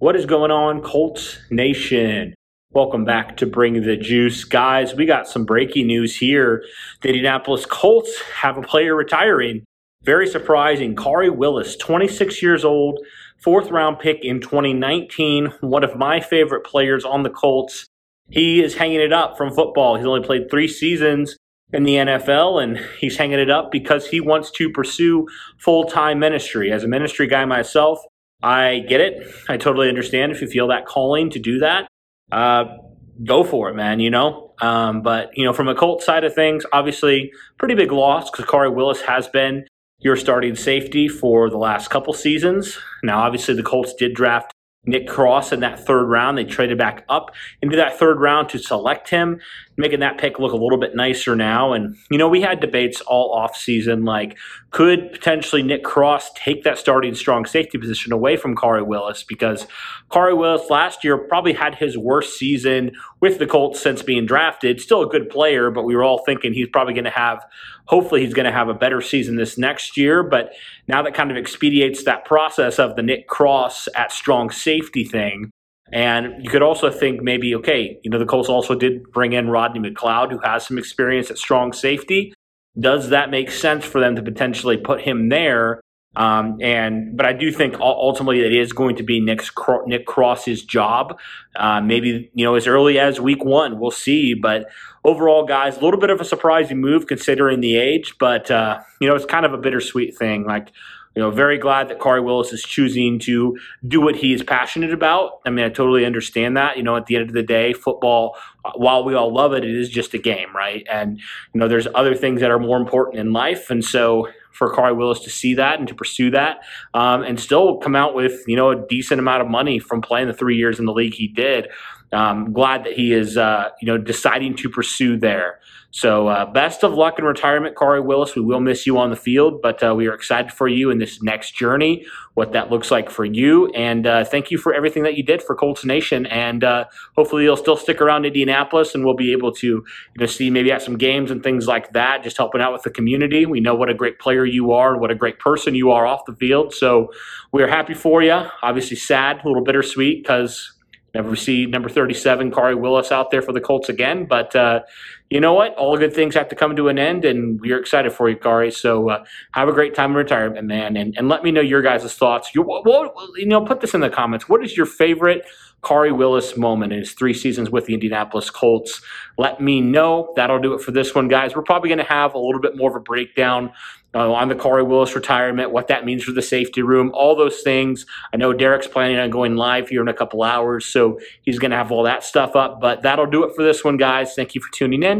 What is going on, Colts Nation? Welcome back to Bring the Juice. Guys, we got some breaking news here. The Indianapolis Colts have a player retiring. Very surprising. Khari Willis, 26 years old, fourth round pick in 2019, one of my favorite players on the Colts. He is hanging it up from football. He's only played three seasons in the NFL, and he's hanging it up because he wants to pursue full time ministry. As a ministry guy myself, I get it. I totally understand if you feel that calling to do that. Uh, go for it, man. You know. Um, but you know, from a Colt side of things, obviously, pretty big loss because Khari Willis has been your starting safety for the last couple seasons. Now, obviously, the Colts did draft Nick Cross in that third round. They traded back up into that third round to select him, making that pick look a little bit nicer now. And, you know, we had debates all off season like, could potentially Nick Cross take that starting strong safety position away from Khari Willis? Because Khari Willis last year probably had his worst season with the Colts since being drafted. Still a good player, but we were all thinking he's probably going to have, hopefully, he's going to have a better season this next year. But now that kind of expedites that process of the Nick Cross at strong safety thing. And you could also think maybe, okay, you know, the Colts also did bring in Rodney McLeod, who has some experience at strong safety. Does that make sense for them to potentially put him there? Um, and but I do think ultimately it is going to be Nick's, Nick Cross's job. Uh, maybe you know as early as week one, we'll see. But overall, guys, a little bit of a surprising move considering the age. But uh, you know it's kind of a bittersweet thing. Like you know, very glad that Khari Willis is choosing to do what he is passionate about. I mean, I totally understand that. You know, at the end of the day, football, uh, while we all love it, it is just a game, right? And, you know, there's other things that are more important in life. And so for Khari Willis to see that and to pursue that um, and still come out with, you know, a decent amount of money from playing the three years in the league he did. Um, glad that he is, uh, you know, deciding to pursue there. So, uh, best of luck in retirement, Corey Willis. We will miss you on the field, but uh, we are excited for you in this next journey, what that looks like for you. And uh, thank you for everything that you did for Colts Nation. And uh, hopefully, you'll still stick around Indianapolis and we'll be able to you know, see maybe at some games and things like that, just helping out with the community. We know what a great player you are and what a great person you are off the field. So, we are happy for you. Obviously, sad, a little bittersweet because Never see number 37, Khari Willis, out there for the Colts again. But uh, you know what? All good things have to come to an end, and we're excited for you, Khari. So uh, have a great time in retirement, man. And, and let me know your guys' thoughts. What, you know, put this in the comments. What is your favorite Khari Willis moment in his three seasons with the Indianapolis Colts? Let me know. That'll do it for this one, guys. We're probably going to have a little bit more of a breakdown uh, on the Khari Willis retirement, what that means for the safety room, all those things. I know Derek's planning on going live here in a couple hours, so he's going to have all that stuff up. But that'll do it for this one, guys. Thank you for tuning in.